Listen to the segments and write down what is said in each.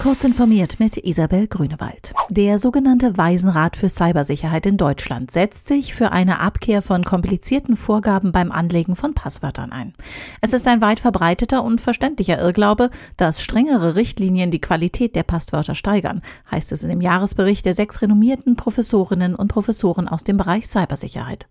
Kurz informiert mit Isabel Grünewald. Der sogenannte Waisenrat für Cybersicherheit in Deutschland setzt sich für eine Abkehr von komplizierten Vorgaben beim Anlegen von Passwörtern ein. Es ist ein weit verbreiteter und verständlicher Irrglaube, dass strengere Richtlinien die Qualität der Passwörter steigern, heißt es in dem Jahresbericht der sechs renommierten Professorinnen und Professoren aus dem Bereich Cybersicherheit.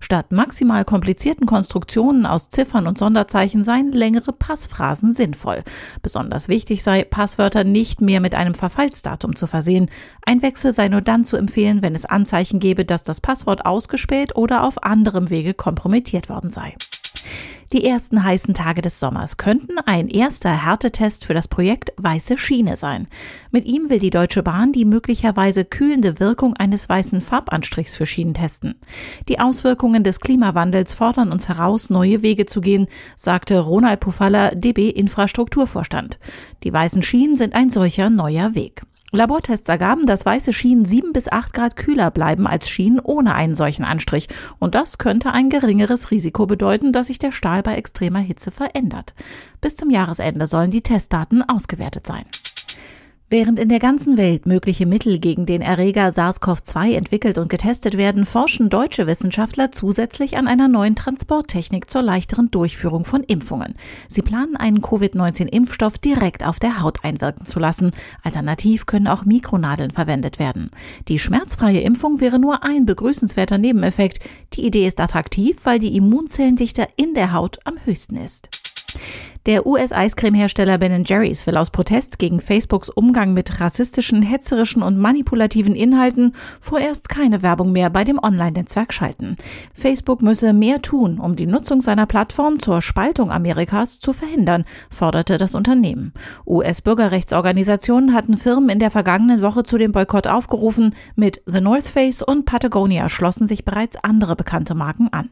Statt maximal komplizierten Konstruktionen aus Ziffern und Sonderzeichen seien längere Passphrasen sinnvoll. Besonders wichtig sei, Passwörter nicht nicht mehr mit einem Verfallsdatum zu versehen. Ein Wechsel sei nur dann zu empfehlen, wenn es Anzeichen gebe, dass das Passwort ausgespäht oder auf anderem Wege kompromittiert worden sei. Die ersten heißen Tage des Sommers könnten ein erster Härtetest für das Projekt Weiße Schiene sein. Mit ihm will die Deutsche Bahn die möglicherweise kühlende Wirkung eines weißen Farbanstrichs für Schienen testen. Die Auswirkungen des Klimawandels fordern uns heraus, neue Wege zu gehen, sagte Ronald Pufalla, DB Infrastrukturvorstand. Die weißen Schienen sind ein solcher neuer Weg. Labortests ergaben, dass weiße Schienen sieben bis acht Grad kühler bleiben als Schienen ohne einen solchen Anstrich. Und das könnte ein geringeres Risiko bedeuten, dass sich der Stahl bei extremer Hitze verändert. Bis zum Jahresende sollen die Testdaten ausgewertet sein. Während in der ganzen Welt mögliche Mittel gegen den Erreger SARS-CoV-2 entwickelt und getestet werden, forschen deutsche Wissenschaftler zusätzlich an einer neuen Transporttechnik zur leichteren Durchführung von Impfungen. Sie planen einen Covid-19-Impfstoff direkt auf der Haut einwirken zu lassen. Alternativ können auch Mikronadeln verwendet werden. Die schmerzfreie Impfung wäre nur ein begrüßenswerter Nebeneffekt. Die Idee ist attraktiv, weil die Immunzellendichte in der Haut am höchsten ist. Der US-Eiscreme-Hersteller Ben Jerry's will aus Protest gegen Facebooks Umgang mit rassistischen, hetzerischen und manipulativen Inhalten vorerst keine Werbung mehr bei dem Online-Netzwerk schalten. Facebook müsse mehr tun, um die Nutzung seiner Plattform zur Spaltung Amerikas zu verhindern, forderte das Unternehmen. US-Bürgerrechtsorganisationen hatten Firmen in der vergangenen Woche zu dem Boykott aufgerufen. Mit The North Face und Patagonia schlossen sich bereits andere bekannte Marken an.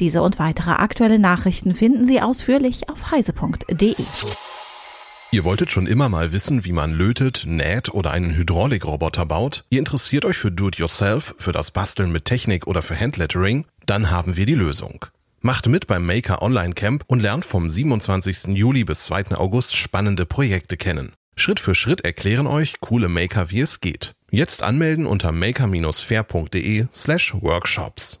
Diese und weitere aktuelle Nachrichten finden Sie ausführlich auf heise.de. Ihr wolltet schon immer mal wissen, wie man lötet, näht oder einen Hydraulikroboter baut? Ihr interessiert euch für Do-it-yourself, für das Basteln mit Technik oder für Handlettering? Dann haben wir die Lösung. Macht mit beim Maker Online Camp und lernt vom 27. Juli bis 2. August spannende Projekte kennen. Schritt für Schritt erklären euch coole Maker, wie es geht. Jetzt anmelden unter maker-fair.de slash workshops.